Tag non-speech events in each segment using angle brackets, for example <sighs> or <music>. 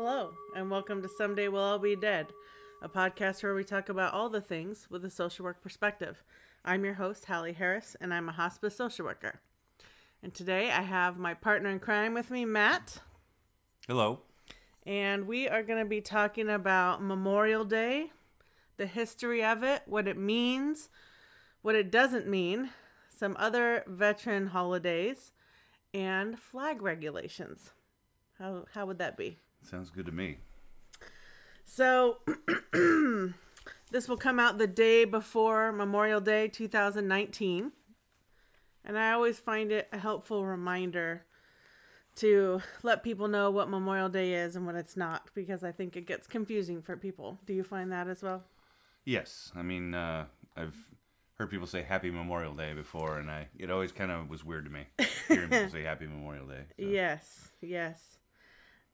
Hello, and welcome to Someday We'll All Be Dead, a podcast where we talk about all the things with a social work perspective. I'm your host, Halley Harris, and I'm a hospice social worker. And today I have my partner in crime with me, Matt, Hello. and we are going to be talking about Memorial Day, the history of it, what it means, what it doesn't mean, some other veteran holidays, and flag regulations. How, how would that be? Sounds good to me. So, <clears throat> this will come out the day before Memorial Day 2019. And I always find it a helpful reminder to let people know what Memorial Day is and what it's not because I think it gets confusing for people. Do you find that as well? Yes, I mean, uh, I've heard people say Happy Memorial Day before, and I it always kind of was weird to me hearing people <laughs> say Happy Memorial Day. so. Yes, yes.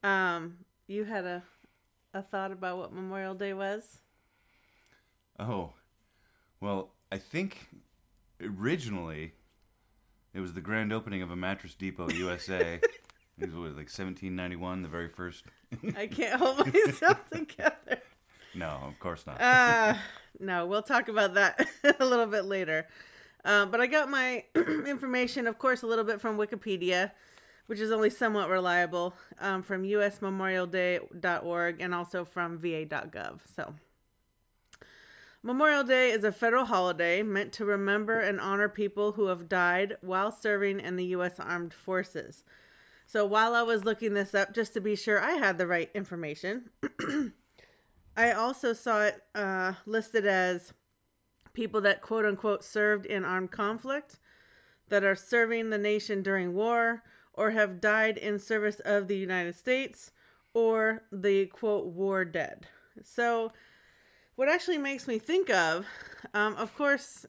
Um, you had a a thought about what Memorial Day was? Oh, well, I think originally it was the grand opening of a Mattress Depot USA. <laughs> it was what, like 1791, the very first. I can't hold <laughs> myself together. No, of course not. Uh, no, we'll talk about that <laughs> a little bit later. Uh, but I got my <clears throat> information, of course, a little bit from Wikipedia, which is only somewhat reliable, um, from usmemorialday.org and also from va.gov. So, Memorial Day is a federal holiday meant to remember and honor people who have died while serving in the U.S. Armed Forces. So, while I was looking this up, just to be sure I had the right information, <clears throat> I also saw it uh, listed as people that quote unquote served in armed conflict, that are serving the nation during war, or have died in service of the United States, or the quote war dead. So, what actually makes me think of, um, of course,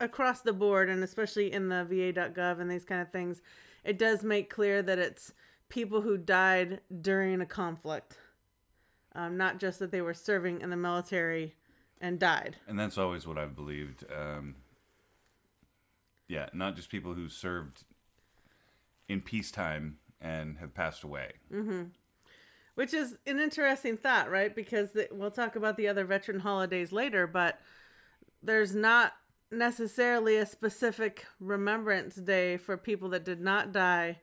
across the board, and especially in the VA.gov and these kind of things, it does make clear that it's people who died during a conflict um, not just that they were serving in the military and died. and that's always what I've believed. Um, yeah, not just people who served in peacetime and have passed away. Mm-hmm. Which is an interesting thought, right? Because the, we'll talk about the other veteran holidays later, but there's not necessarily a specific remembrance day for people that did not die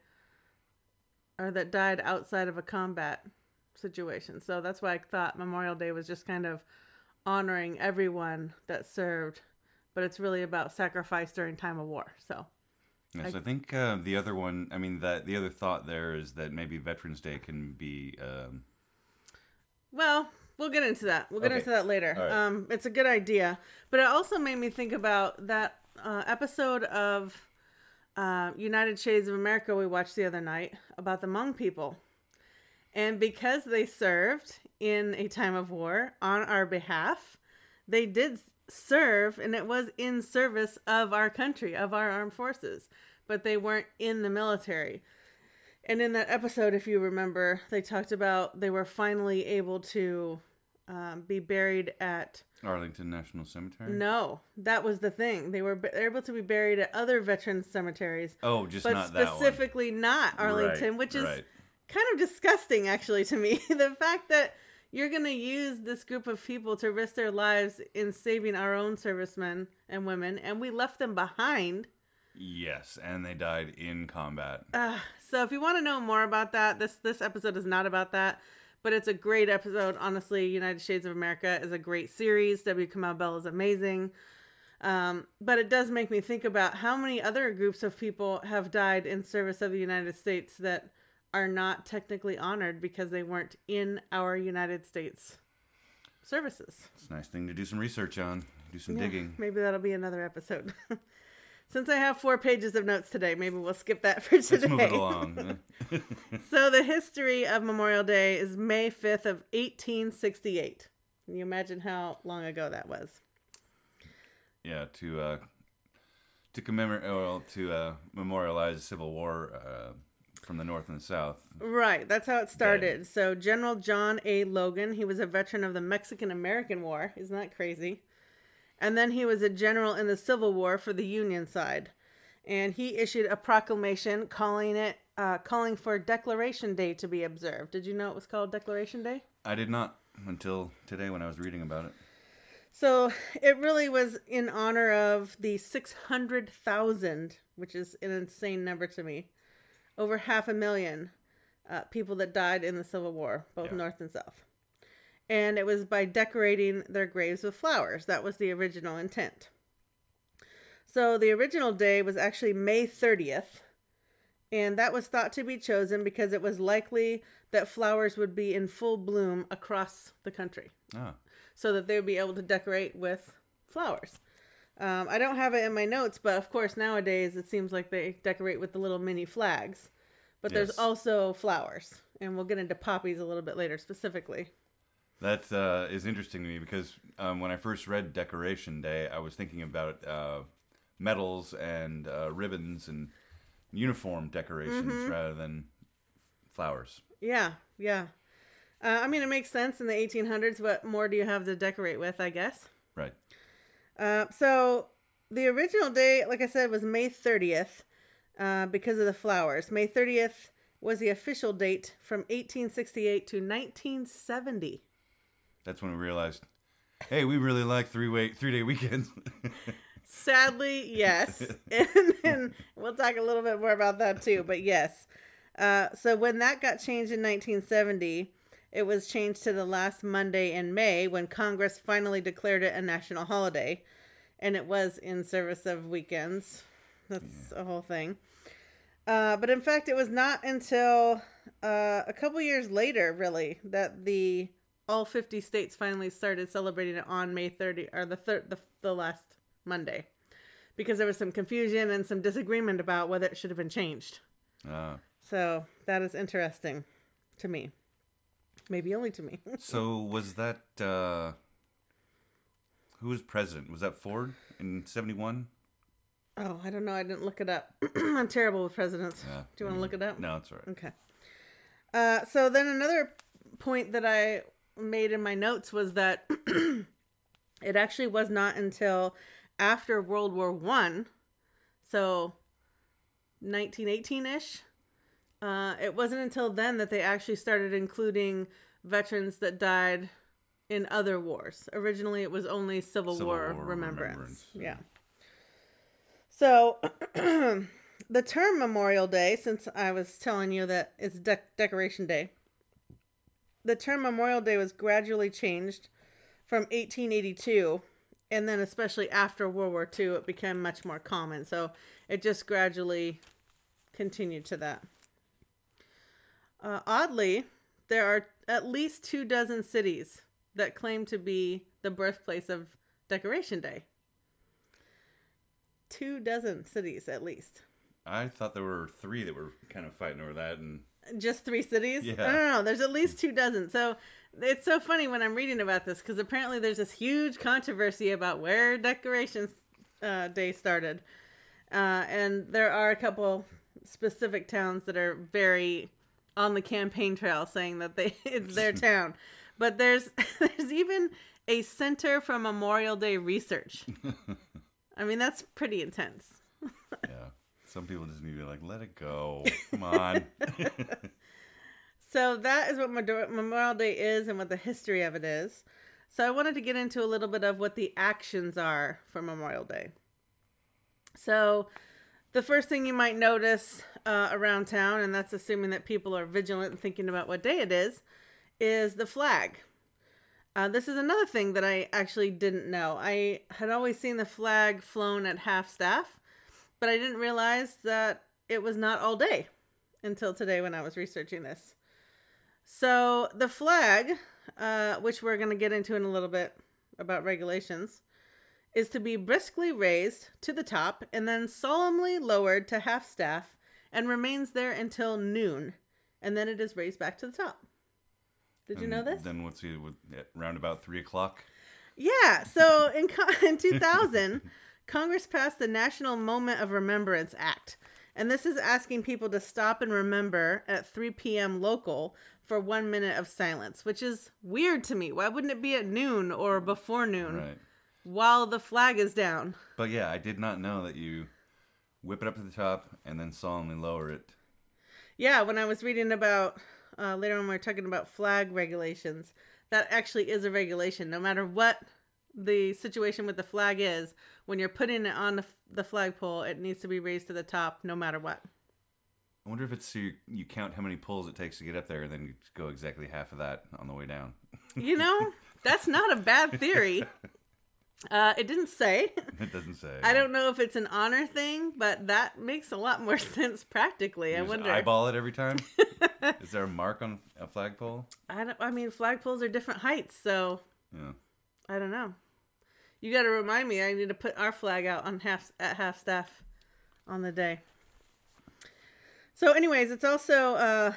or that died outside of a combat situation. So that's why I thought Memorial Day was just kind of honoring everyone that served, but it's really about sacrifice during time of war. So Yes, I, think uh, the other one. I mean, that the other thought there is that maybe Veterans Day can be. Um, Well, we'll get into that. We'll get Okay. into that later. Right. Um, it's a good idea, but it also made me think about that uh, episode of uh, United Shades of America we watched the other night about the Hmong people, and because they served in a time of war on our behalf, they did serve, and it was in service of our country, of our armed forces, but they weren't in the military. And in that episode, if you remember, they talked about they were finally able to um, be buried at. Arlington National Cemetery. No, that was the thing. They were b- able to be buried at other veterans cemeteries, Oh, just but not specifically not Arlington, Right, which is right. kind of disgusting, actually, to me. <laughs> the fact that you're going to use this group of people to risk their lives in saving our own servicemen and women, and we left them behind. Yes, and they died in combat. Uh, so if you want to know more about that, this this episode is not about that, but it's a great episode. Honestly, United Shades of America is a great series. W. Kamau Bell is amazing. Um, but it does make me think about how many other groups of people have died in service of the United States that are not technically honored because they weren't in our United States services. It's a nice thing to do some research on, do some Yeah, digging. Maybe that'll be another episode. <laughs> Since I have four pages of notes today, maybe we'll skip that for today. Let's move it along. <laughs> <laughs> So the history of Memorial Day is May 5th of 1868. Can you imagine how long ago that was? yeah, to uh, to commemorate, well, to uh, memorialize the Civil War uh, from the North and the South. Right, that's how it started. So General John A. Logan, he was a veteran of the Mexican American War. Isn't that crazy? And then he was a general in the Civil War for the Union side. And he issued a proclamation calling it uh, calling for Decoration Day to be observed. Did you know it was called Decoration Day? I did not until today when I was reading about it. So it really was in honor of the 600,000, which is an insane number to me, over half a million uh, people that died in the Civil War, both Yeah. North and South. And it was by decorating their graves with flowers. That was the original intent. So the original day was actually May 30th. And that was thought to be chosen because it was likely that flowers would be in full bloom across the country Ah, so that they would be able to decorate with flowers. Um, I don't have it in my notes, but of course nowadays it seems like they decorate with the little mini flags. But there's also flowers, and we'll get into poppies a little bit later specifically. that uh, is interesting to me because um, when I first read Decoration Day, I was thinking about uh, medals and uh, ribbons and uniform decorations Mm-hmm. rather than flowers. Yeah, yeah. Uh, I mean, it makes sense in the 1800s. What more do you have to decorate with? I guess. Right. Uh, so the original date, like I said, was May 30th uh, because of the flowers. May 30th was the official date from 1868 to 1970. That's when we realized, hey, we really like three way three day weekends. <laughs> Sadly, yes. <laughs> and then we'll talk a little bit more about that too, but yes. Uh, so when that got changed in 1970, it was changed to the last Monday in May when Congress finally declared it a national holiday. And it was in service of weekends. That's a whole thing. Uh, but in fact, it was not until uh, a couple years later, really, that the all 50 states finally started celebrating it on May 30 or the third, the, the last Monday, because there was some confusion and some disagreement about whether it should have been changed. uh, So that is interesting to me. Maybe only to me. <laughs> so was that uh, who was president? Was that Ford in seventy one? oh, I don't know. I didn't look it up. <clears throat> I'm terrible with presidents. Yeah. Do you want to look it up? No, it's all right. Okay. Uh, so then another point that I made in my notes was that <clears throat> it actually was not until after World War One, so 1918-ish. Uh, it wasn't until then that they actually started including veterans that died in other wars. Originally, it was only Civil, Civil War, War remembrance. remembrance, Yeah. So, <clears throat> the term Memorial Day, since I was telling you that it's de- Decoration Day, the term Memorial Day was gradually changed from 1882, and then especially after World War II, it became much more common. So it just gradually continued to that. Uh, oddly, there are at least two dozen cities that claim to be the birthplace of Decoration Day. Two dozen cities, at least. I thought there were three that were kind of fighting over that, and Just three cities? Yeah. No, no, no. There's at least two dozen. So it's so funny when I'm reading about this because apparently there's this huge controversy about where Decoration uh, Day started. Uh, and there are a couple specific towns that are very on the campaign trail saying that they <laughs> it's their <laughs> town. But there's <laughs> there's even a Center for Memorial Day Research. I mean, that's pretty intense. yeah, some people just need to be like, let it go. Come on. So that is what Memorial Day is and what the history of it is. So I wanted to get into a little bit of what the actions are for Memorial Day. So the first thing you might notice uh, around town, and that's assuming that people are vigilant and thinking about what day it is, is the flag. Uh, this is another thing that I actually didn't know. I had always seen the flag flown at half staff, but I didn't realize that it was not all day until today when I was researching this. So the flag, uh, which we're going to get into in a little bit about regulations, is to be briskly raised to the top and then solemnly lowered to half staff and remains there until noon, and then it is raised back to the top. Did you know And this? Then what's he with at round about three o'clock? Yeah. So in <laughs> in 2000, Congress passed the National Moment of Remembrance Act, and this is asking people to stop and remember at 3 p.m. local for one minute of silence, which is weird to me. Why wouldn't it be at noon or before noon Right. while the flag is down? But yeah, I did not know that you whip it up to the top and then solemnly lower it. Yeah, when I was reading about uh, later on, we are talking about flag regulations. That actually is a regulation. No matter what the situation with the flag is, when you're putting it on the, the flagpole, it needs to be raised to the top, no matter what. I wonder if it's so you, you count how many pulls it takes to get up there, and then you go exactly half of that on the way down. You know, <laughs> that's not a bad theory. Uh, it didn't say. <laughs> It doesn't say. I don't know if it's an honor thing, but that makes a lot more <laughs> sense practically. You I wonder. eyeball it every time. <laughs> Is there a mark on a flagpole? I don't. I mean, flagpoles are different heights, so Yeah. I don't know. You got to remind me. I need to put our flag out on half at half staff on the day. So, anyways, it's also uh,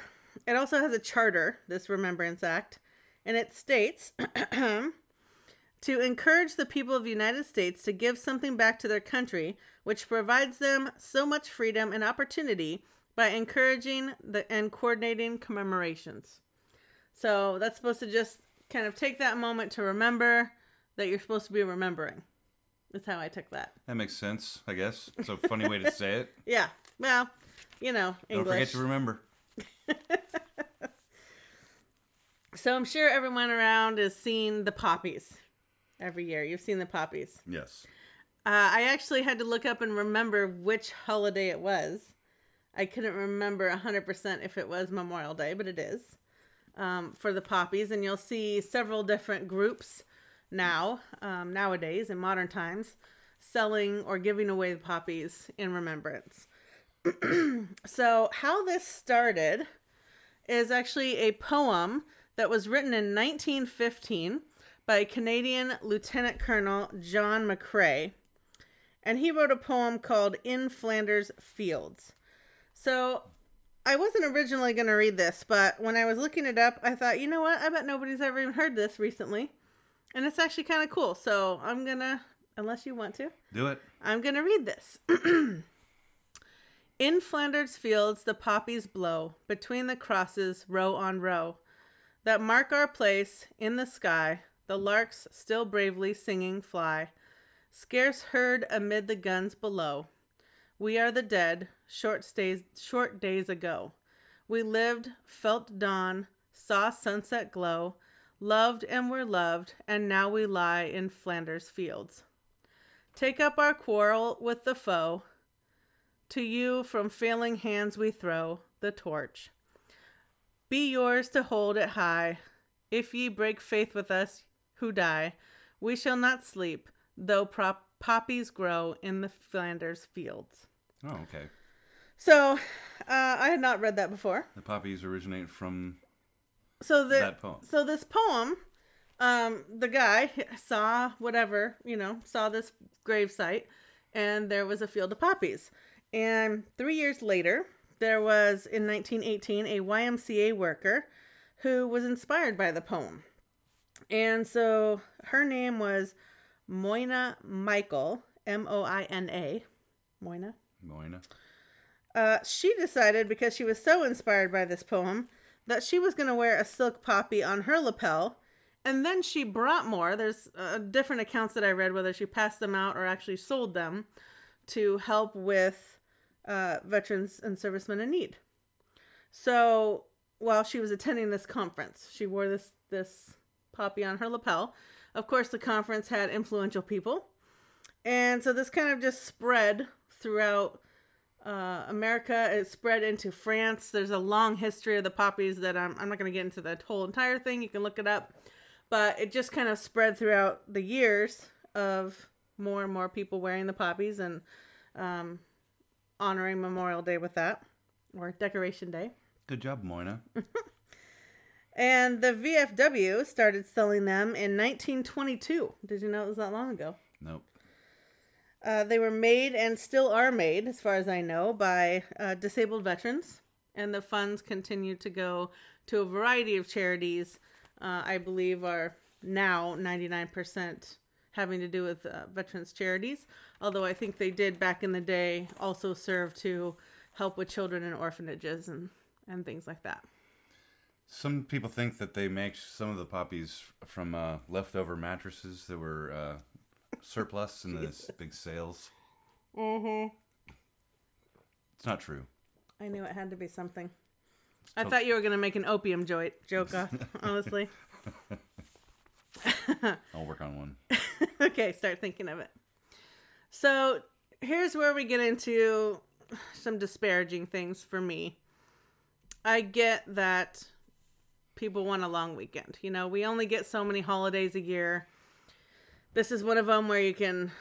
it also has a charter. This Remembrance Act, and it states <clears throat> to encourage the people of the United States to give something back to their country, which provides them so much freedom and opportunity by encouraging the and coordinating commemorations. So that's supposed to just kind of take that moment to remember that you're supposed to be remembering. That's how I took that. That makes sense, I guess. It's a funny way to <laughs> say it. Yeah. Well, you know, Don't forget to remember. <laughs> so I'm sure everyone around has seen the poppies every year. You've seen the poppies. Yes. Uh, I actually had to look up and remember which holiday it was. I couldn't remember 100% if it was Memorial Day, but it is um, for the poppies. And you'll see several different groups now, um, nowadays, in modern times, selling or giving away the poppies in remembrance. <clears throat> so, how this started is actually a poem that was written in 1915 by Canadian Lieutenant Colonel John McCrae. And he wrote a poem called In Flanders Fields. So I wasn't originally going to read this, but when I was looking it up, I thought, you know what? I bet nobody's ever even heard this recently. And it's actually kind of cool. So I'm going to, unless you want to, Do it. I'm going to read this. <clears throat> In Flanders fields the poppies blow, between the crosses, row on row, that mark our place in the sky. The larks still bravely singing fly, scarce heard amid the guns below. We are the dead, short stays, short days ago. We lived, felt dawn, saw sunset glow, loved and were loved, and now we lie in Flanders fields. Take up our quarrel with the foe. To you from failing hands we throw the torch. Be yours to hold it high. If ye break faith with us who die, we shall not sleep, though prop- poppies grow in the Flanders fields. Oh, okay. So, uh, I had not read that before. The poppies originate from So the that poem. so this poem, um, the guy saw whatever you know saw this grave site, and there was a field of poppies. And three years later, there was in 1918 a YMCA worker who was inspired by the poem, and so her name was Moina Michael, M O I N A, Moina. Moina. Uh, she decided because she was so inspired by this poem that she was going to wear a silk poppy on her lapel. And then she brought more. There's uh, different accounts that I read, whether she passed them out or actually sold them to help with uh, veterans and servicemen in need. So while she was attending this conference, she wore this this poppy on her lapel. Of course, the conference had influential people, and so this kind of just spread throughout uh, America. It spread into France. There's a long history of the poppies that I'm, I'm not going to get into the whole entire thing. You can look it up. But it just kind of spread throughout the years of more and more people wearing the poppies and um, honoring Memorial Day with that, or Decoration Day. Good job, Moina. <laughs> And the VFW started selling them in 1922. Did you know it was that long ago? Nope. Uh, they were made and still are made, as far as I know, by uh, disabled veterans. And the funds continue to go to a variety of charities. Uh, I believe are now 99% having to do with uh, veterans charities. Although I think they did back in the day also serve to help with children in orphanages and, and things like that. Some people think that they make some of the poppies from uh, leftover mattresses that were uh, surplus in the big sales. Mm-hmm. It's not true. I knew it had to be something. I thought you were gonna make an opium joint joke, uh, <laughs> honestly. <laughs> I'll work on one. okay, start thinking of it. So here's where we get into some disparaging things for me. I get that people want a long weekend. You know, we only get so many holidays a year. This is one of them where you can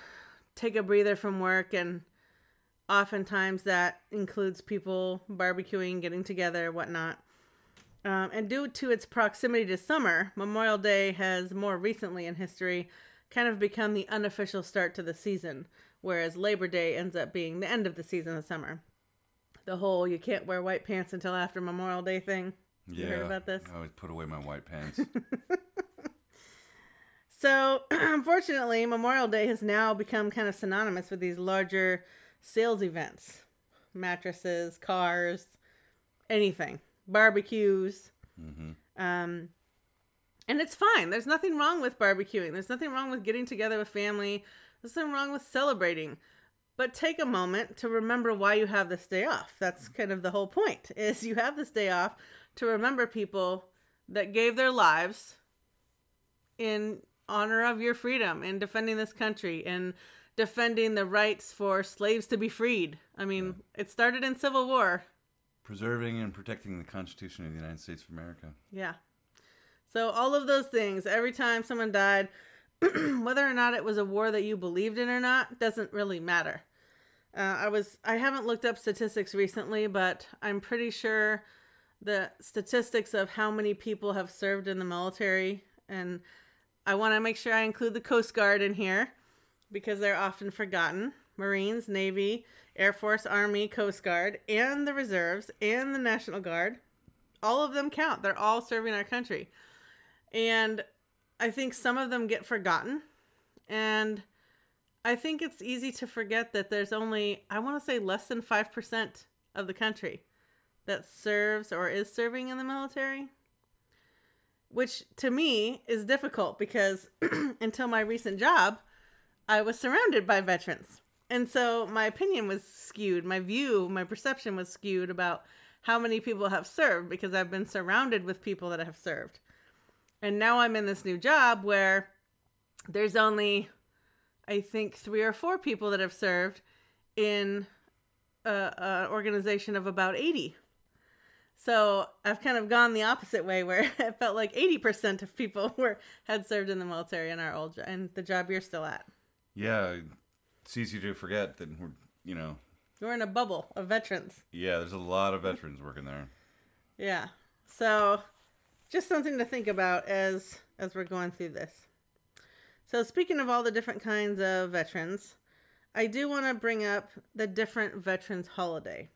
take a breather from work, and oftentimes that includes people barbecuing, getting together, whatnot. Um, and due to its proximity to summer, Memorial Day has more recently in history kind of become the unofficial start to the season, whereas Labor Day ends up being the end of the season of summer. The whole you can't wear white pants until after Memorial Day thing. Yeah. Heard about this? I always put away my white pants. <laughs> So, <clears throat> unfortunately, Memorial Day has now become kind of synonymous with these larger sales events mattresses, cars, anything, barbecues. Um, and it's fine. There's nothing wrong with barbecuing, there's nothing wrong with getting together with family, there's nothing wrong with celebrating. But take a moment to remember why you have this day off. That's kind of the whole point. <laughs> Is you have this day off to remember people that gave their lives in honor of your freedom in defending this country and defending the rights for slaves to be freed. I mean, it started in Civil War. Preserving and protecting the Constitution of the United States of America. Yeah. So all of those things, every time someone died, <clears throat> whether or not it was a war that you believed in or not, doesn't really matter. Uh, I was I haven't looked up statistics recently, but I'm pretty sure the statistics of how many people have served in the military, and I want to make sure I include the Coast Guard in here because they're often forgotten. Marines, Navy, Air Force, Army, Coast Guard, and the reserves and the National Guard. All of them count. They're all serving our country. And I think some of them get forgotten. And I think it's easy to forget that there's only, I want to say, less than 5% of the country that serves or is serving in the military. Which to me is difficult because <clears throat> until my recent job, I was surrounded by veterans. And so my opinion was skewed. My view, my perception was skewed about how many people have served because I've been surrounded with people that have served. And now I'm in this new job where there's only, I think, three or four people that have served in an organization of about 80. So I've kind of gone the opposite way where <laughs> it felt like 80% of people <laughs> were had served in the military in our old job and the job you're still at. Yeah, it's easy to forget that we're, you know, We're in a bubble of veterans. yeah, there's a lot of veterans working there. Yeah. So just something to think about as as we're going through this. So speaking of all the different kinds of veterans, I do want to bring up the different veterans holiday.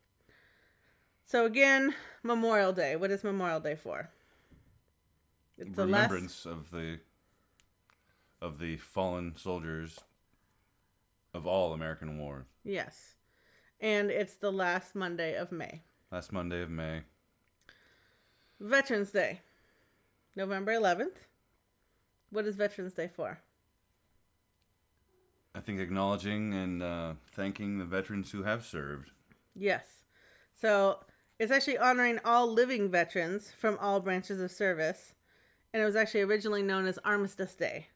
So again, Memorial Day. What is Memorial Day for? It's the last Remembrance of the of the fallen soldiers of all American wars. Yes. And it's the last Monday of May. Last Monday of May. Veterans Day. November 11th. What is Veterans Day for? I think acknowledging and uh, thanking the veterans who have served. Yes. So it's actually honoring all living veterans from all branches of service. And it was actually originally known as Armistice Day.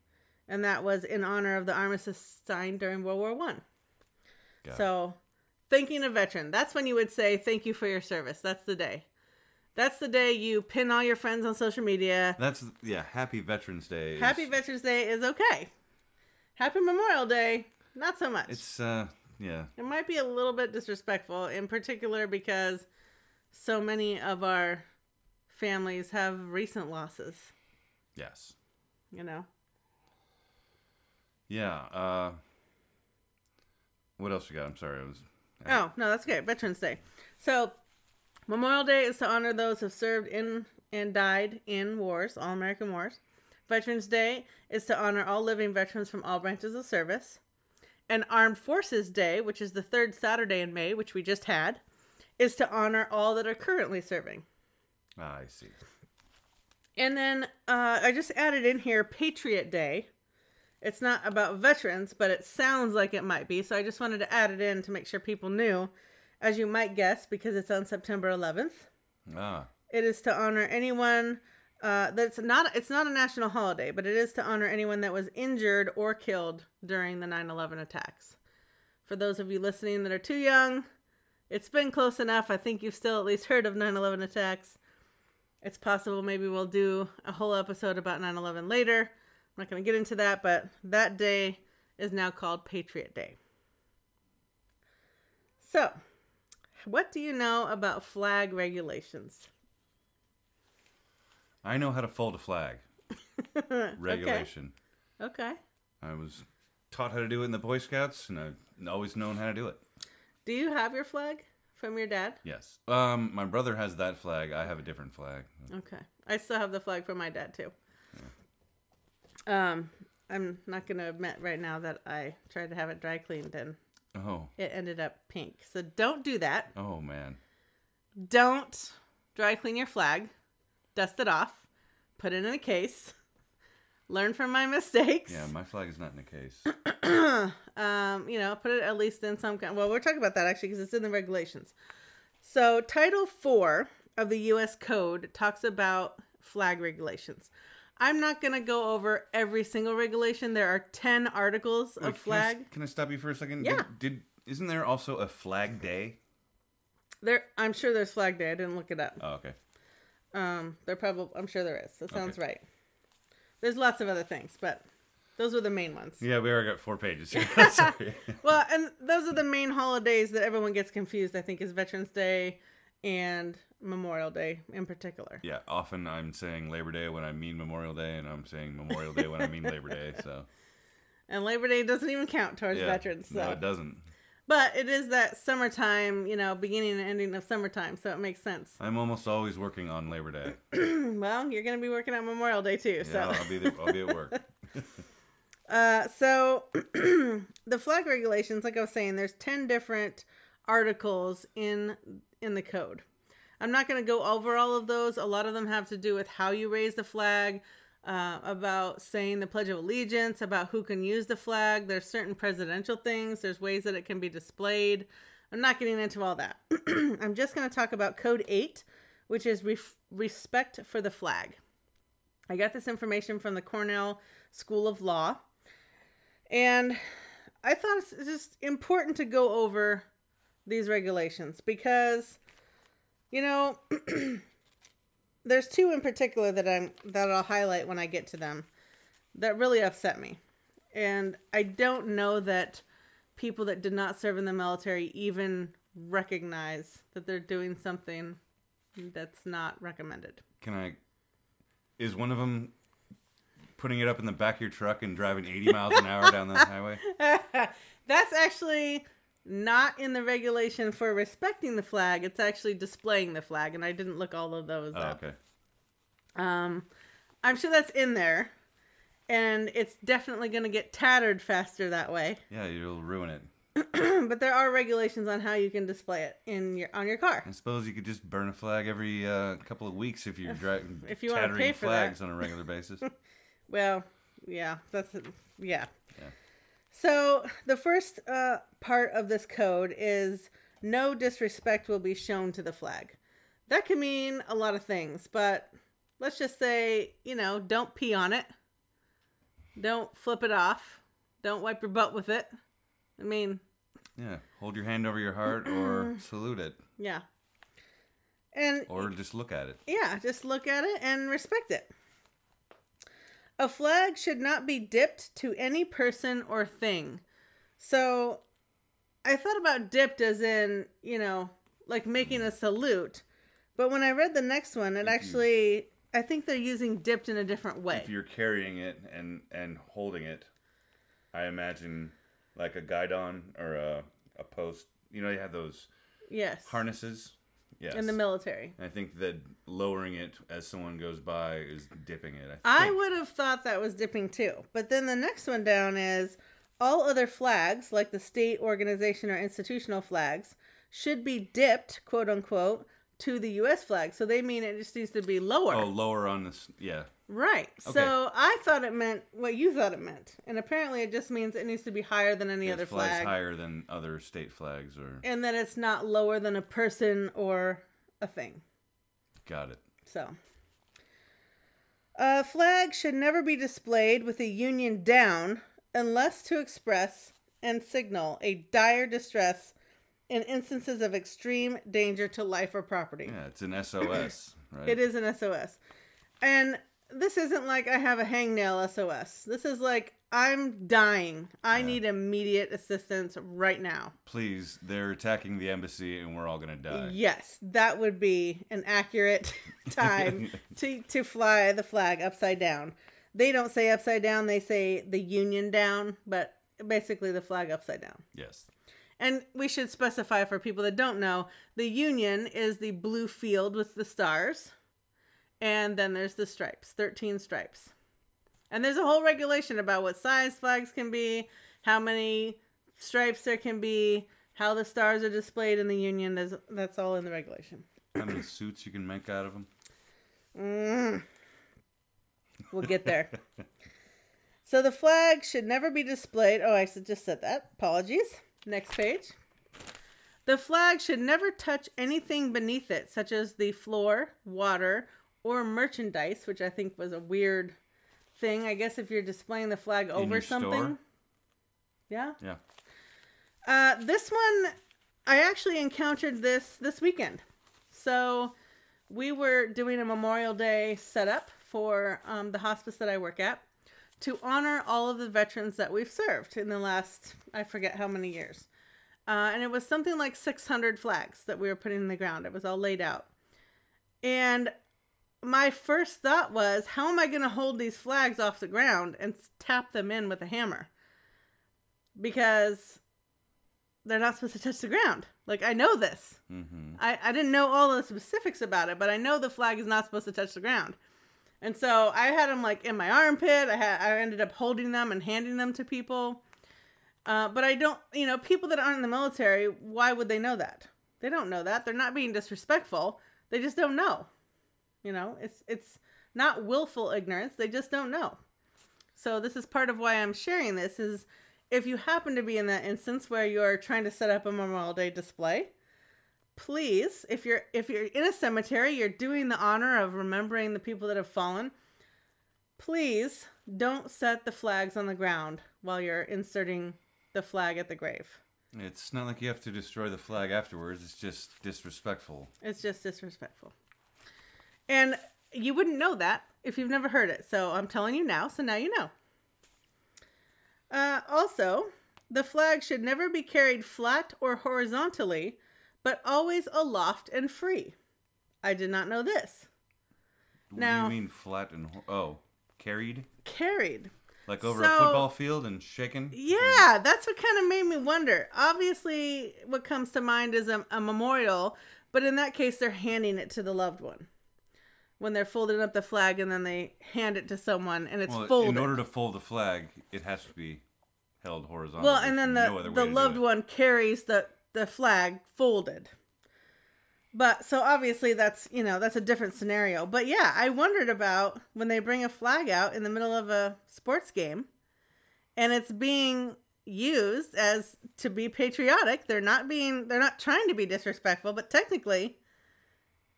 And that was in honor of the armistice signed during World War One. It. So thanking a veteran. That's when you would say thank you for your service. That's the day. That's the day you pin all your friends on social media. That's yeah. Happy Veterans Day. Happy Veterans Day is okay. Happy Memorial Day, not so much. It's uh yeah. It might be a little bit disrespectful, in particular because so many of our families have recent losses, Yes. you know? Yeah. Uh. What else we got? I'm sorry. I was. Oh, no, that's okay. Veterans Day. So, Memorial Day is to honor those who have served in and died in wars, all American wars. Veterans Day is to honor all living veterans from all branches of service. And Armed Forces Day, which is the third Saturday in May, which we just had, is to honor all that are currently serving. Ah, I see. And then uh, I just added in here Patriot Day. It's not about veterans, but it sounds like it might be. So I just wanted to add it in to make sure people knew. As you might guess, because it's on September 11th. Ah. It is to honor anyone uh, that's not. It's not a national holiday, but it is to honor anyone that was injured or killed during the 9/11 attacks. For those of you listening that are too young, it's been close enough. I think you've still at least heard of 9/11 attacks. It's possible maybe we'll do a whole episode about 9/11 later. I'm not going to get into that, but that day is now called Patriot Day. So, what do you know about flag regulations? I know how to fold a flag. <laughs> Regulation. Okay. I was taught how to do it in the Boy Scouts, and I've always known how to do it. Do you have your flag from your dad? Yes. Um, my brother has that flag. I have a different flag. Okay. I still have the flag from my dad too. Um, I'm not going to admit right now that I tried to have it dry cleaned and Oh. it ended up pink. So don't do that. Oh man. Don't dry clean your flag. Dust it off. Put it in a case. Learn from my mistakes. Yeah, my flag is not in a case. <clears throat> um, you know, put it at least in some kind. Well, we're talking about that actually because it's in the regulations. So, Title Four of the U.S. Code talks about flag regulations. I'm not going to go over every single regulation. There are ten articles Wait, of can I flag. Can I, stop you for a second? Yeah. Did, did isn't there also a flag day? There, I'm sure there's Flag Day. I didn't look it up. Oh, okay. Um, there probably, I'm sure there is. That sounds right. There's lots of other things, but those were the main ones. Yeah, we already got four pages. <laughs> <laughs> here. <laughs> Well, and those are the main holidays that everyone gets confused. I think is Veterans Day and Memorial Day in particular. yeah, often I'm saying Labor Day when I mean Memorial Day, and I'm saying Memorial Day when I mean Labor Day. So And Labor Day doesn't even count towards yeah, veterans. So. no, it doesn't. But it is that summertime, you know, beginning and ending of summertime, so it makes sense. I'm almost always working on Labor Day. <clears throat> well, you're going to be working on Memorial Day too. Yeah, So, I'll be there, I'll be at work. <laughs> <laughs> uh, so <clears throat> the flag regulations, like I was saying, there's ten different articles in in the code. I'm not going to go over all of those. A lot of them have to do with how you raise the flag, uh, about saying the Pledge of Allegiance, about who can use the flag. There's certain presidential things. There's ways that it can be displayed. I'm not getting into all that. <clears throat> I'm just going to talk about Code 8, which is respect for the flag. I got this information from the Cornell School of Law. And I thought it's just important to go over these regulations because, you know, <clears throat> there's two in particular that I'm that I'll highlight when I get to them that really upset me. And I don't know that people that did not serve in the military even recognize that they're doing something that's not recommended. Can I? Is one of them putting it up in the back of your truck and driving 80 miles an hour down the <laughs> highway? That's actually not in the regulation for respecting the flag. It's actually displaying the flag, and I didn't look all of those Oh, up. okay. Um, I'm sure that's in there, and it's definitely going to get tattered faster that way. <clears throat> Yeah, you'll ruin it. but there are regulations on how you can display it in your on your car. I suppose you could just burn a flag every uh, couple of weeks if you're driving <laughs> if you tattering pay for that. flags on a regular basis. <laughs> Well, yeah, that's yeah. Yeah. So the first uh, part of this code is no disrespect will be shown to the flag. That can mean a lot of things, but let's just say you know don't pee on it, don't flip it off, don't wipe your butt with it. I mean, yeah, hold your hand over your heart or <clears throat> salute it yeah, and or just look at it. Yeah, just look at it and respect it. A flag should not be dipped to any person or thing. So I thought about dipped as in, you know, like making a salute. But when I read the next one, it actually, I think they're using dipped in a different way. If you're carrying it and and holding it, I imagine like a guidon or a a post. You know, you have those Yes. harnesses. Yes. In the military. I think that lowering it as someone goes by is dipping it. I think. would have thought that was dipping too. But then the next one down is all other flags, like the state, organization, or institutional flags, should be dipped, quote unquote, to the U.S. flag. So they mean it just needs to be lower. Oh, lower on this. Yeah. Right. So I thought it meant what you thought it meant. And apparently it just means it needs to be higher than any It other flag. higher than other state flags or. And that it's not lower than a person or a thing. Got it. So, a flag should never be displayed with a union down unless to express and signal a dire distress in instances of extreme danger to life or property. Yeah, it's an SOS, <clears throat> right? It is an SOS. And this isn't like I have a hangnail SOS. This is like I'm dying. I Yeah. need immediate assistance right now. Please, they're attacking the embassy and we're all gonna die. Yes, that would be an accurate <laughs> time to to fly the flag upside down. They don't say upside down, they say the union down, but basically the flag upside down. Yes. And we should specify for people that don't know, the union is the blue field with the stars. And then there's the stripes, 13 stripes. And there's a whole regulation about what size flags can be, how many stripes there can be, how the stars are displayed in the union. There's, that's all in the regulation. How many suits you can make out of them? Mm. We'll get there. <laughs> so the flag should never be displayed. Oh, I just said that. Apologies. Next page. The flag should never touch anything beneath it, such as the floor, water, or merchandise, which I think was a weird thing. I guess if you're displaying the flag over something. store? Yeah. Yeah. Uh, this one, I actually encountered this this weekend. So we were doing a Memorial Day setup for um, the hospice that I work at to honor all of the veterans that we've served in the last, I forget how many years. Uh, and it was something like 600 flags that we were putting in the ground. It was all laid out. And my first thought was, how am I going to hold these flags off the ground and tap them in with a hammer? Because they're not supposed to touch the ground. Like, I know this. Mm-hmm. I, I didn't know all the specifics about it, but I know the flag is not supposed to touch the ground. And so I had them like in my armpit. I had I ended up holding them and handing them to people. Uh, but I don't, you know, people that aren't in the military, why would they know that? They don't know that. They're not being disrespectful. They just don't know. You know, it's it's not willful ignorance. They just don't know. So this is part of why I'm sharing this is if you happen to be in that instance where you're trying to set up a Memorial Day display, please, if you're if you're in a cemetery, you're doing the honor of remembering the people that have fallen. Please don't set the flags on the ground while you're inserting the flag at the grave. It's not like you have to destroy the flag afterwards. It's just disrespectful. It's just disrespectful. And you wouldn't know that if you've never heard it. So I'm telling you now, so now you know. Uh, also, the flag should never be carried flat or horizontally, but always aloft and free. I did not know this. What Now- do you mean flat and ho- oh, carried Carried. like over So- a football field and shaken? Yeah, that's what kind of made me wonder. Obviously, what comes to mind is a, a memorial, but in that case, they're handing it to the loved one. When they're folding up the flag and then they hand it to someone and it's Well, folded. in order to fold the flag, it has to be held horizontally. well, and then the, no the loved one carries the, the flag folded. But so obviously that's, you know, that's a different scenario. But yeah, I wondered about when they bring a flag out in the middle of a sports game and it's being used as to be patriotic. They're not being they're not trying to be disrespectful, but technically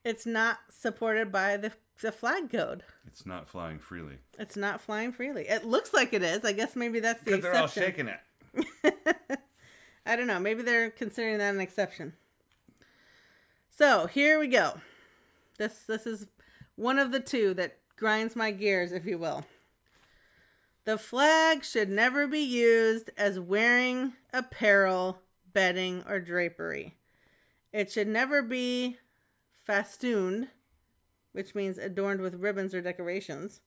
it's not supported by the the flag code. It's not flying freely It's not flying freely. It looks like it is. I guess maybe that's the because they're all exception. shaking it. <laughs> I don't know. Maybe they're considering that an exception. So here we go. This this is one of the two that grinds my gears, if you will. The flag should never be used as wearing apparel, bedding, or drapery. It should never be festooned, which means adorned with ribbons or decorations,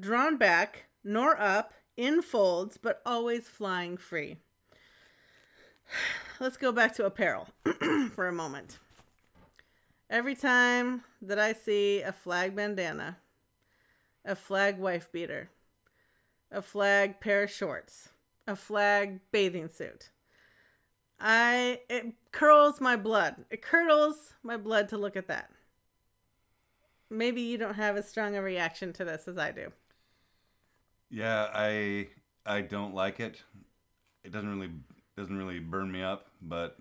drawn back, nor up, in folds, but always flying free. Let's go back to apparel <clears throat> for a moment. Every time that I see a flag bandana, a flag wife beater, a flag pair of shorts, a flag bathing suit, I it curls my blood. It curdles my blood to look at that. Maybe you don't have as strong a reaction to this as I do. Yeah, I I don't like it. It doesn't really doesn't really burn me up, but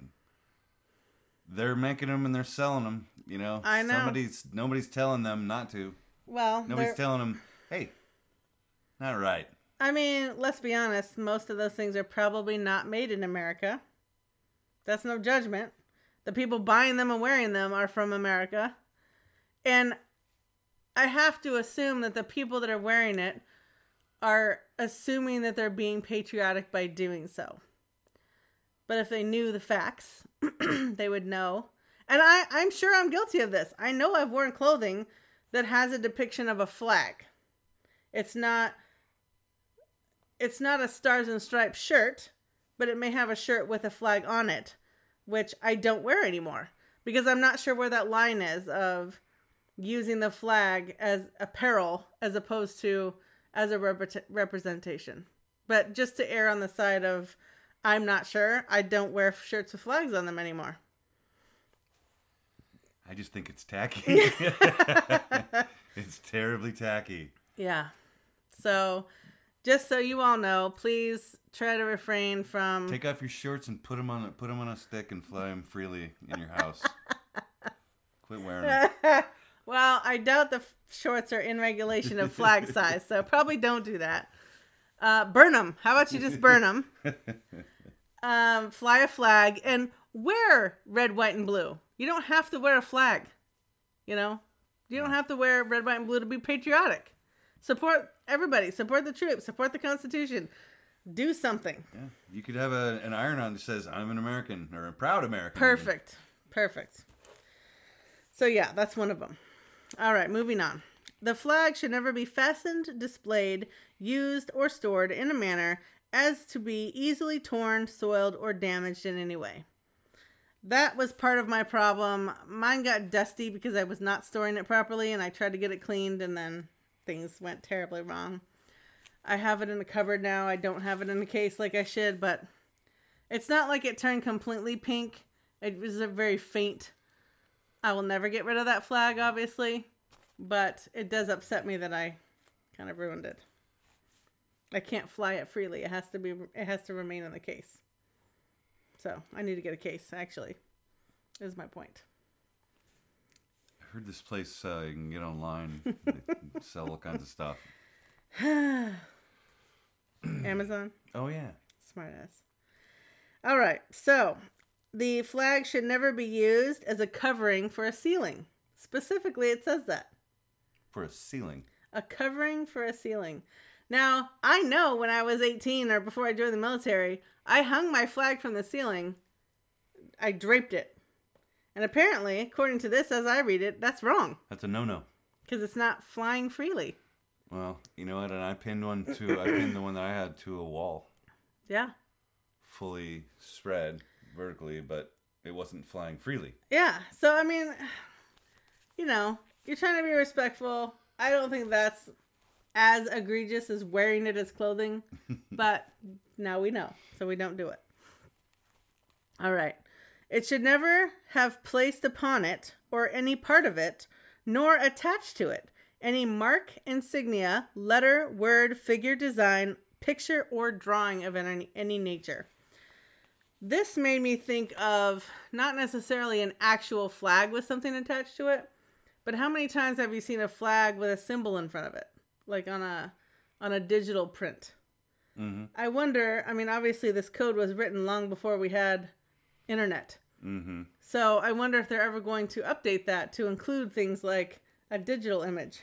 they're making them and they're selling them. You know, I know. Somebody's nobody's telling them not to. Well, Nobody's they're- telling them, hey, not right. I mean, let's be honest, most of those things are probably not made in America. That's no judgment. The people buying them and wearing them are from America. And I have to assume that the people that are wearing it are assuming that they're being patriotic by doing so. But if they knew the facts, <clears throat> they would know. And I, I'm sure I'm guilty of this. I know I've worn clothing that has a depiction of a flag. It's not it's not a stars and stripes shirt, but it may have a shirt with a flag on it, which I don't wear anymore because I'm not sure where that line is of using the flag as apparel as opposed to as a repre- representation. But just to err on the side of I'm not sure, I don't wear shirts with flags on them anymore. I just think it's tacky. <laughs> <laughs> it's terribly tacky. Yeah. So, just so you all know, please try to refrain from Take off your shorts and put them on a, put 'em on a stick and fly them freely in your house. <laughs> Quit wearing them. <laughs> well, I doubt the f- shorts are in regulation of flag <laughs> size, so probably don't do that. Uh, burn them. How about you just burn them? Um, fly a flag and wear red, white, and blue. You don't have to wear a flag. You know, you don't have to wear red, white, and blue to be patriotic. Support everybody. Support the troops. Support the Constitution. Do something. Yeah, you could have a, an iron on that says "I'm an American" or a proud American. Perfect. Perfect. So, yeah, that's one of them. All right, moving on. The flag should never be fastened, displayed, used, or stored in a manner as to be easily torn, soiled, or damaged in any way. That was part of my problem. Mine got dusty because I was not storing it properly and I tried to get it cleaned and then things went terribly wrong. I have it in the cupboard now. I don't have it in the case like I should, but it's not like it turned completely pink. It was a very faint. I will never get rid of that flag, obviously, but it does upset me that I kind of ruined it. I can't fly it freely. It has to be. It has to remain in the case. So I need to get a case. Actually, is my point. Heard this place uh, you can get online, <laughs> they sell all kinds of stuff. <sighs> Amazon. Oh yeah, Smart ass. All right. So the flag should never be used as a covering for a ceiling. Specifically, it says that. for a ceiling. A covering for a ceiling. Now, I know when I was 18 or before I joined the military, I hung my flag from the ceiling. I draped it. And apparently, according to this, as I read it, that's wrong That's a no-no. because it's not flying freely. Well, you know what? And I pinned one to I pinned the one that I had to a wall, Yeah. fully spread vertically, but it wasn't flying freely. Yeah. So, I mean, <sighs> you know, you're trying to be respectful. I don't think that's as egregious as wearing it as clothing, <laughs> but now we know. So we don't do it. All right. It should never have placed upon it or any part of it, nor attached to it, any mark, insignia, letter, word, figure, design, picture, or drawing of any, any nature. This made me think of not necessarily an actual flag with something attached to it, but how many times have you seen a flag with a symbol in front of it, like on a on a digital print? Mm-hmm. I wonder. I mean, obviously, this code was written long before we had internet, Mm-hmm. so I wonder if they're ever going to update that to include things like a digital image.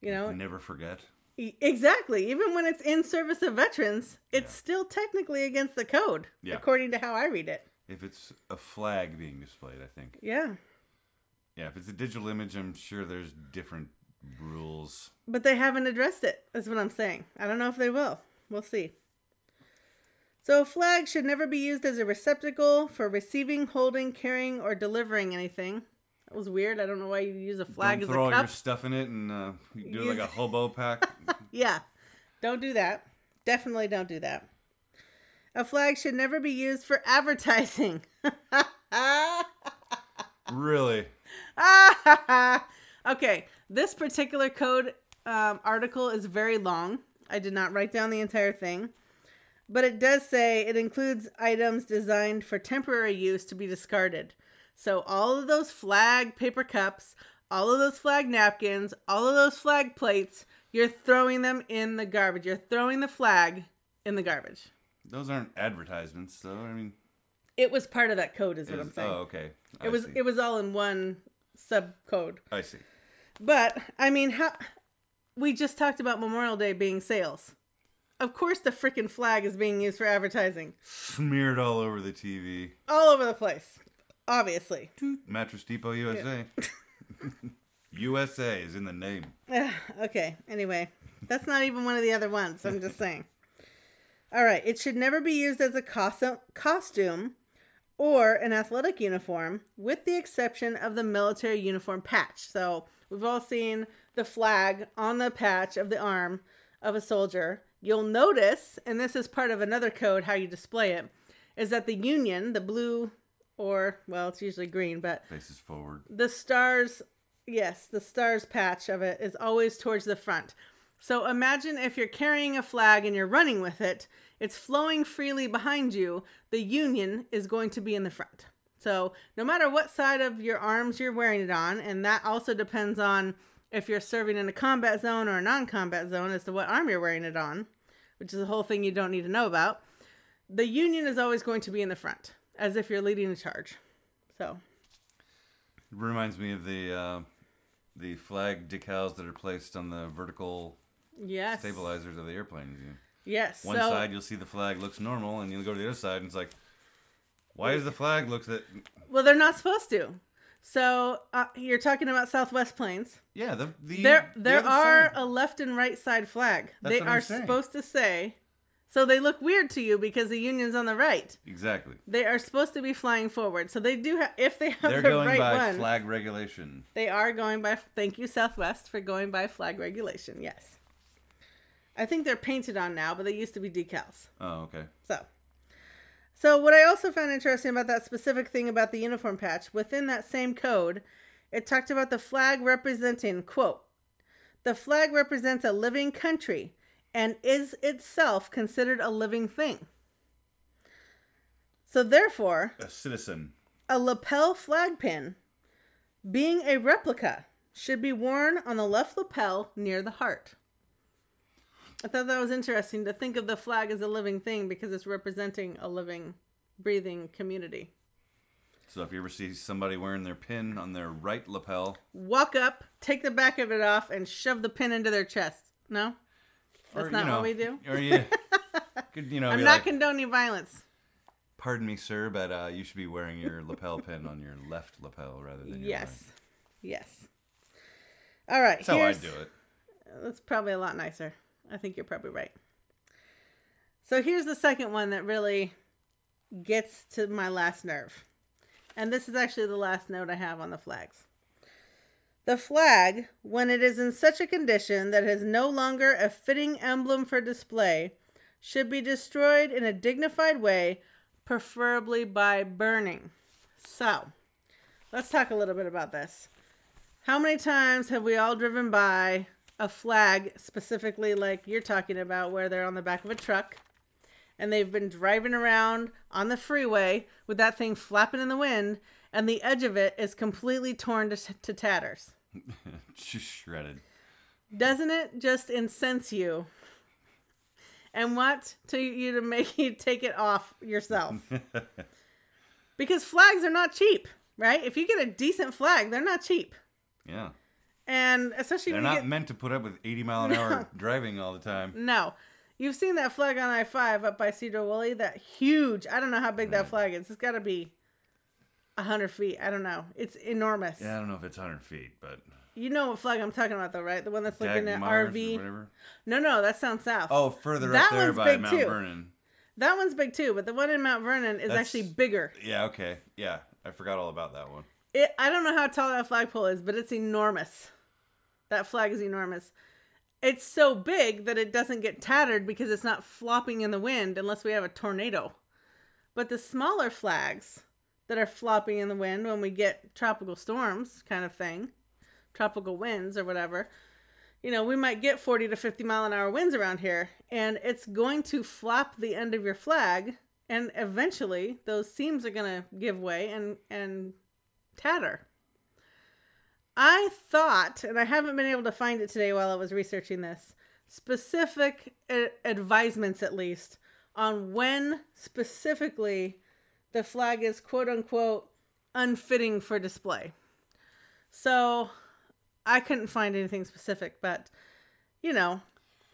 You know, Never forget. Exactly. Even when it's in service of veterans, it's still technically against the code, Yeah. according to how I read it. If it's a flag being displayed, I think. Yeah. Yeah, if it's a digital image, I'm sure there's different rules. But they haven't addressed it, is what I'm saying. I don't know if they will. We'll see. So, a flag should never be used as a receptacle for receiving, holding, carrying, or delivering anything. That was weird. I don't know why you use a flag Don't as throw a all cup. your stuff in it and uh, you do it like a <laughs> hobo pack. Yeah. Don't do that. Definitely don't do that. A flag should never be used for advertising. really? <laughs> okay, this particular code um, article is very long. I did not write down the entire thing, but it does say it includes items designed for temporary use to be discarded. So all of those flag paper cups, all of those flag napkins, all of those flag plates, you're throwing them in the garbage. You're throwing the flag in the garbage. Those aren't advertisements, though. I mean, It was part of that code, is what was- I'm saying. oh, okay. I it was see. it was all in one sub code. I see. But I mean, how we just talked about Memorial Day being sales. Of course, the freaking flag is being used for advertising Smeared all over the TV. all over the place. Obviously. <laughs> Mattress Depot USA. USA <laughs> <laughs> is in the name. Okay. Anyway, that's not even one of the other ones. I'm just saying. All right. It should never be used as a costu- costume or an athletic uniform, with the exception of the military uniform patch. So we've all seen the flag on the patch of the arm of a soldier. You'll notice, and this is part of another code how you display it, is that the Union, the blue or, well, it's usually green, but Faces forward. the stars yes the stars patch of it is always towards the front so imagine if you're carrying a flag and you're running with it it's flowing freely behind you the union is going to be in the front so no matter what side of your arms you're wearing it on and that also depends on if you're serving in a combat zone or a non-combat zone as to what arm you're wearing it on which is a whole thing you don't need to know about the union is always going to be in the front as if you're leading a charge so It reminds me of the uh, the flag decals that are placed on the vertical yes stabilizers of the airplanes. Yes one so, side you'll see the flag looks normal, and you'll go to the other side and it's like, why is the flag looks that? Well, they're not supposed to. So uh, you're talking about Southwest planes. Yeah, the the There, there other are side. a left and right side flag. That's they are supposed to say. So they look weird to you because the Union's on the right. exactly. They are supposed to be flying forward. So they do have. If they have They're the going right by one, flag regulation. they are going by. Thank you, Southwest, for going by flag regulation. Yes. I think they're painted on now, but they used to be decals. Oh, okay. So, so what I also found interesting about that specific thing about the uniform patch within that same code, it talked about the flag representing quote, the flag represents a living country and is itself considered a living thing. So therefore, A citizen. a lapel flag pin, being a replica, should be worn on the left lapel near the heart. I thought that was interesting to think of the flag as a living thing because it's representing a living, breathing community. So if you ever see somebody wearing their pin on their right lapel, Walk up, take the back of it off, and shove the pin into their chest. No? That's or, not you know, what we do? Or you <laughs> could you know I'm not like, condoning violence. pardon me, sir, but uh, you should be wearing your lapel pin on your left lapel rather than your Yes. right. Yes. All right. That's how I do it. That's probably a lot nicer. I think you're probably right. So here's the second one that really gets to my last nerve. And this is actually the last note I have on the flags. The flag, when it is in such a condition that it is no longer a fitting emblem for display, should be destroyed in a dignified way, preferably by burning. So, let's talk a little bit about this. How many times have we all driven by a flag, specifically like you're talking about, where they're on the back of a truck and they've been driving around on the freeway with that thing flapping in the wind and the edge of it is completely torn to, to tatters? Just <laughs> shredded. Doesn't it just incense you and want to you to make you take it off yourself? <laughs> because flags are not cheap, right? If you get a decent flag, they're not cheap. Yeah. And especially They're not get meant to put up with 80 mile an <laughs> hour driving all the time. No. You've seen that flag on I 5 up by Sedro-Woolley? That huge. I don't know how big that mm. flag is. It's got to be 100 feet. I don't know. It's enormous. Yeah, I don't know if it's 100 feet, but You know what flag I'm talking about, though, right? The one that's looking at RV. No, no, that's down south. Oh, further That up there one's by big, Mount too. Vernon. That one's big, too, but the one in Mount Vernon is That's- actually bigger. Yeah, okay. Yeah, I forgot all about that one. It, I don't know how tall that flagpole is, but it's enormous. That flag is enormous. It's so big that it doesn't get tattered because it's not flopping in the wind unless we have a tornado. But the smaller flags that are flopping in the wind when we get tropical storms, kind of thing, tropical winds or whatever, you know, we might get 40 to 50 mile an hour winds around here, and it's going to flop the end of your flag, and eventually those seams are going to give way and and tatter. I thought, and I haven't been able to find it today while I was researching this, specific advisements at least on when specifically the flag is quote unquote unfitting for display. So I couldn't find anything specific, but you know,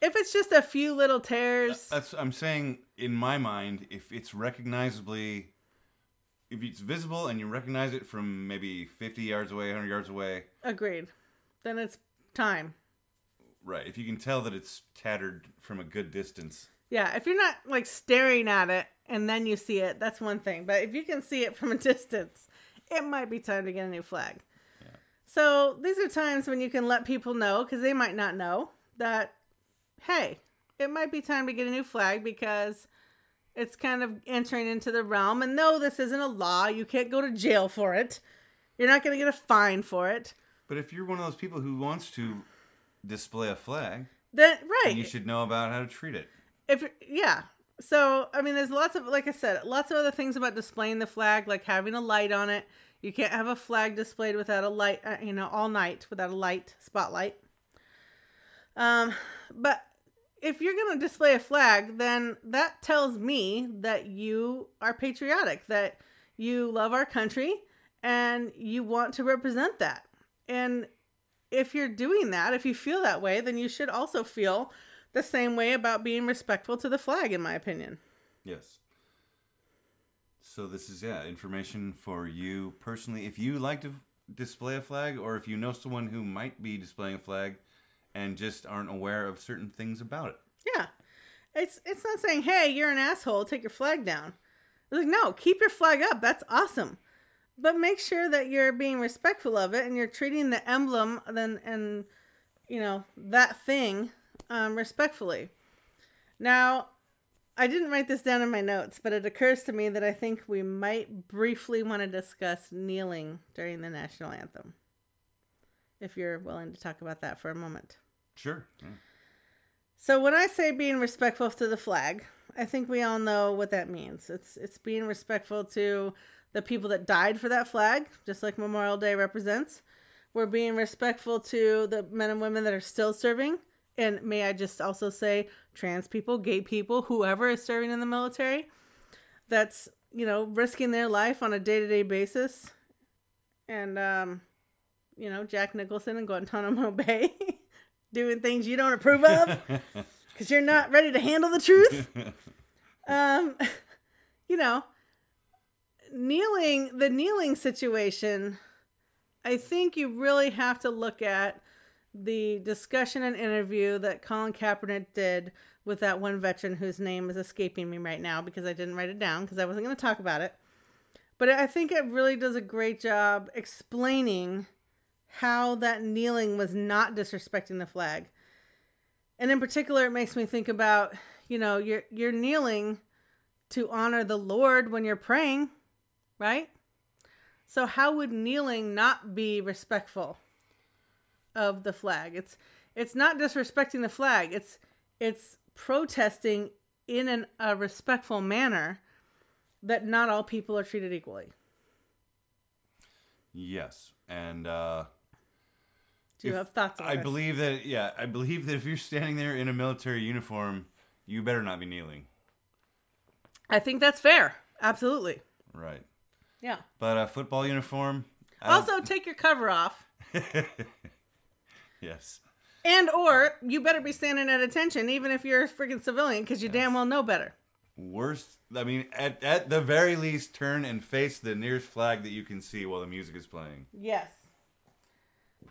if it's just a few little tears, That's I'm saying in my mind, if it's recognizably, if it's visible and you recognize it from maybe 50 yards away, 100 yards away, agreed. Then it's time. right? If you can tell that it's tattered from a good distance, Yeah, if you're not like staring at it and then you see it, that's one thing. But if you can see it from a <laughs> distance, it might be time to get a new flag. So these are times when you can let people know because they might not know that, hey, it might be time to get a new flag because it's kind of entering into the realm. And no, this isn't a law. You can't go to jail for it. You're not going to get a fine for it. but if you're one of those people who wants to display a flag, Then right, you should know about how to treat it. if yeah so i mean there's lots of like i said lots of other things about displaying the flag like having a light on it you can't have a flag displayed without a light uh, you know all night without a light spotlight um but if you're going to display a flag then that tells me that you are patriotic that you love our country and you want to represent that and if you're doing that if you feel that way then you should also feel the same way about being respectful to the flag, in my opinion. Yes. So this is yeah information for you personally. If you like to display a flag, or if you know someone who might be displaying a flag, and just aren't aware of certain things about it. Yeah, it's it's not saying, "Hey, you're an asshole. Take your flag down." It's like, no, keep your flag up. That's awesome, but make sure that you're being respectful of it and you're treating the emblem then and you know that thing um, respectfully. Now, I didn't write this down in my notes, but it occurs to me that I think we might briefly want to discuss kneeling during the national anthem. If you're willing to talk about that for a moment. Sure. So when I say being respectful to the flag, I think we all know what that means. It's it's being respectful to the people that died for that flag, just like Memorial Day represents. We're being respectful to the men and women that are still serving. And may I just also say trans people, gay people, whoever is serving in the military that's, you know, risking their life on a day-to-day basis. And um you know, Jack Nicholson and Guantanamo <laughs> Bay doing things you don't approve of <laughs> because you're not ready to handle the truth. <laughs> Um, <laughs> you know, kneeling, the kneeling situation, I think you really have to look at the discussion and interview that Colin Kaepernick did with that one veteran whose name is escaping me right now because I didn't write it down because I wasn't going to talk about it. But I think it really does a great job explaining how that kneeling was not disrespecting the flag. And in particular, it makes me think about, you know, you're you're kneeling to honor the Lord when you're praying, right? So how would kneeling not be respectful of the flag? It's it's not disrespecting the flag. It's it's protesting in an, a respectful manner that not all people are treated equally. Yes, and uh, Do you If- have thoughts on I this? believe that. Yeah, I believe that if you're standing there in a military uniform, you better not be kneeling. I think that's fair. Absolutely. Right. Yeah. But a football uniform. I don't- Also, take your cover off. <laughs> yes. And or you better be standing at attention even if you're a freaking civilian because you damn well know better. Worst. I mean, at at the very least, turn and face the nearest flag that you can see while the music is playing. Yes.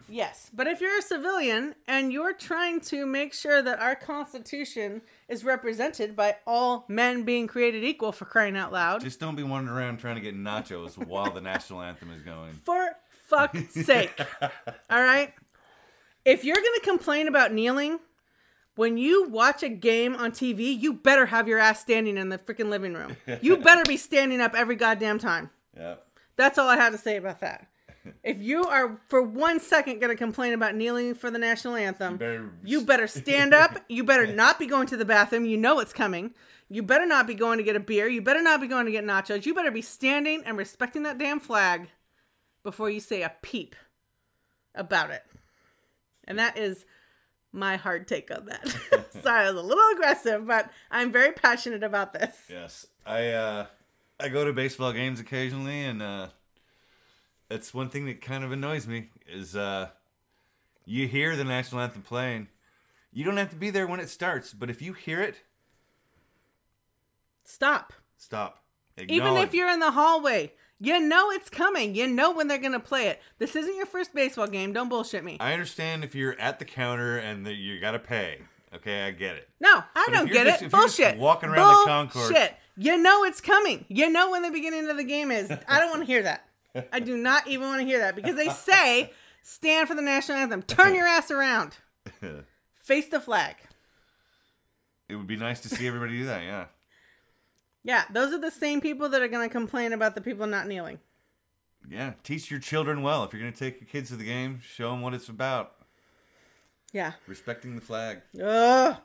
Yes. But if you're a civilian and you're trying to make sure that our constitution is represented by all men being created equal for crying out loud, Just don't be wandering around trying to get nachos while the national anthem is going. for fuck's sake. <laughs> All right? If you're going to complain about kneeling, when you watch a game on TV, you better have your ass standing in the freaking living room. You <laughs> better be standing up every goddamn time. Yeah. That's all I have to say about that. If you are for one second going to complain about kneeling for the national anthem, better- you better stand up. You better <laughs> not be going to the bathroom. You know it's coming. You better not be going to get a beer. You better not be going to get nachos. You better be standing and respecting that damn flag before you say a peep about it. And that is my hard take on that. <laughs> Sorry, I was a little aggressive, but I'm very passionate about this. Yes, I uh, I go to baseball games occasionally, and uh, that's one thing that kind of annoys me is uh, you hear the national anthem playing. You don't have to be there when it starts, but if you hear it, Stop. stop. Even if you're in the hallway, you know it's coming. You know when they're going to play it. This isn't your first baseball game. Don't bullshit me. I understand if you're at the counter and that you gotta pay. Okay, I get it. No, I But don't get just- it. if you're just Bullshit. walking around the concourse- Bullshit. You know it's coming. You know when the beginning of the game is. I don't want to hear that. I do not even want to hear that because they say stand for the national anthem. Turn your ass around. <laughs> Face the flag. It would be nice to see everybody do that. Yeah. Yeah, those are the same people that are going to complain about the people not kneeling. Yeah, teach your children well. If you're going to take your kids to the game, show them what it's about. Yeah. Respecting the flag. Ugh.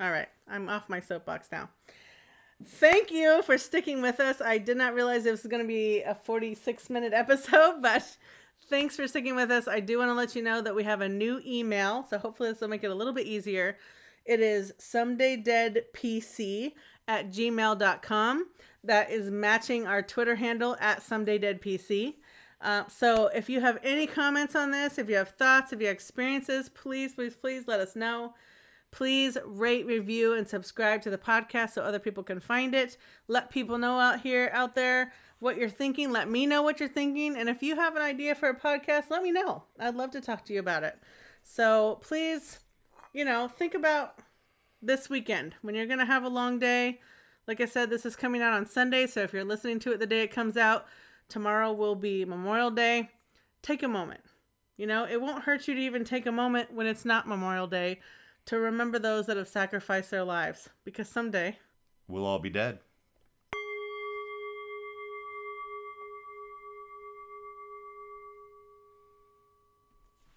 All right, I'm off my soapbox now. Thank you for sticking with us. I did not realize it was going to be a 46 minute episode, <laughs> but thanks for sticking with us. I do want to let you know that we have a new email, so hopefully this will make it a little bit easier. It is somedaydeadpc at gmail.com. That is matching our Twitter handle at somedaydeadpc. Uh, so if you have any comments on this, if you have thoughts, if you have experiences, please, please, please let us know. Please rate, review, and subscribe to the podcast so other people can find it. Let people know out here, out there, what you're thinking. Let me know what you're thinking. And if you have an idea for a podcast, let me know. I'd love to talk to you about it. So please, you know, think about this weekend when you're going to have a long day. Like I said, this is coming out on Sunday. So if you're listening to it the day it comes out, tomorrow will be Memorial Day. Take a moment. You know, it won't hurt you to even take a moment when it's not Memorial Day to remember those that have sacrificed their lives because someday We'll all be dead.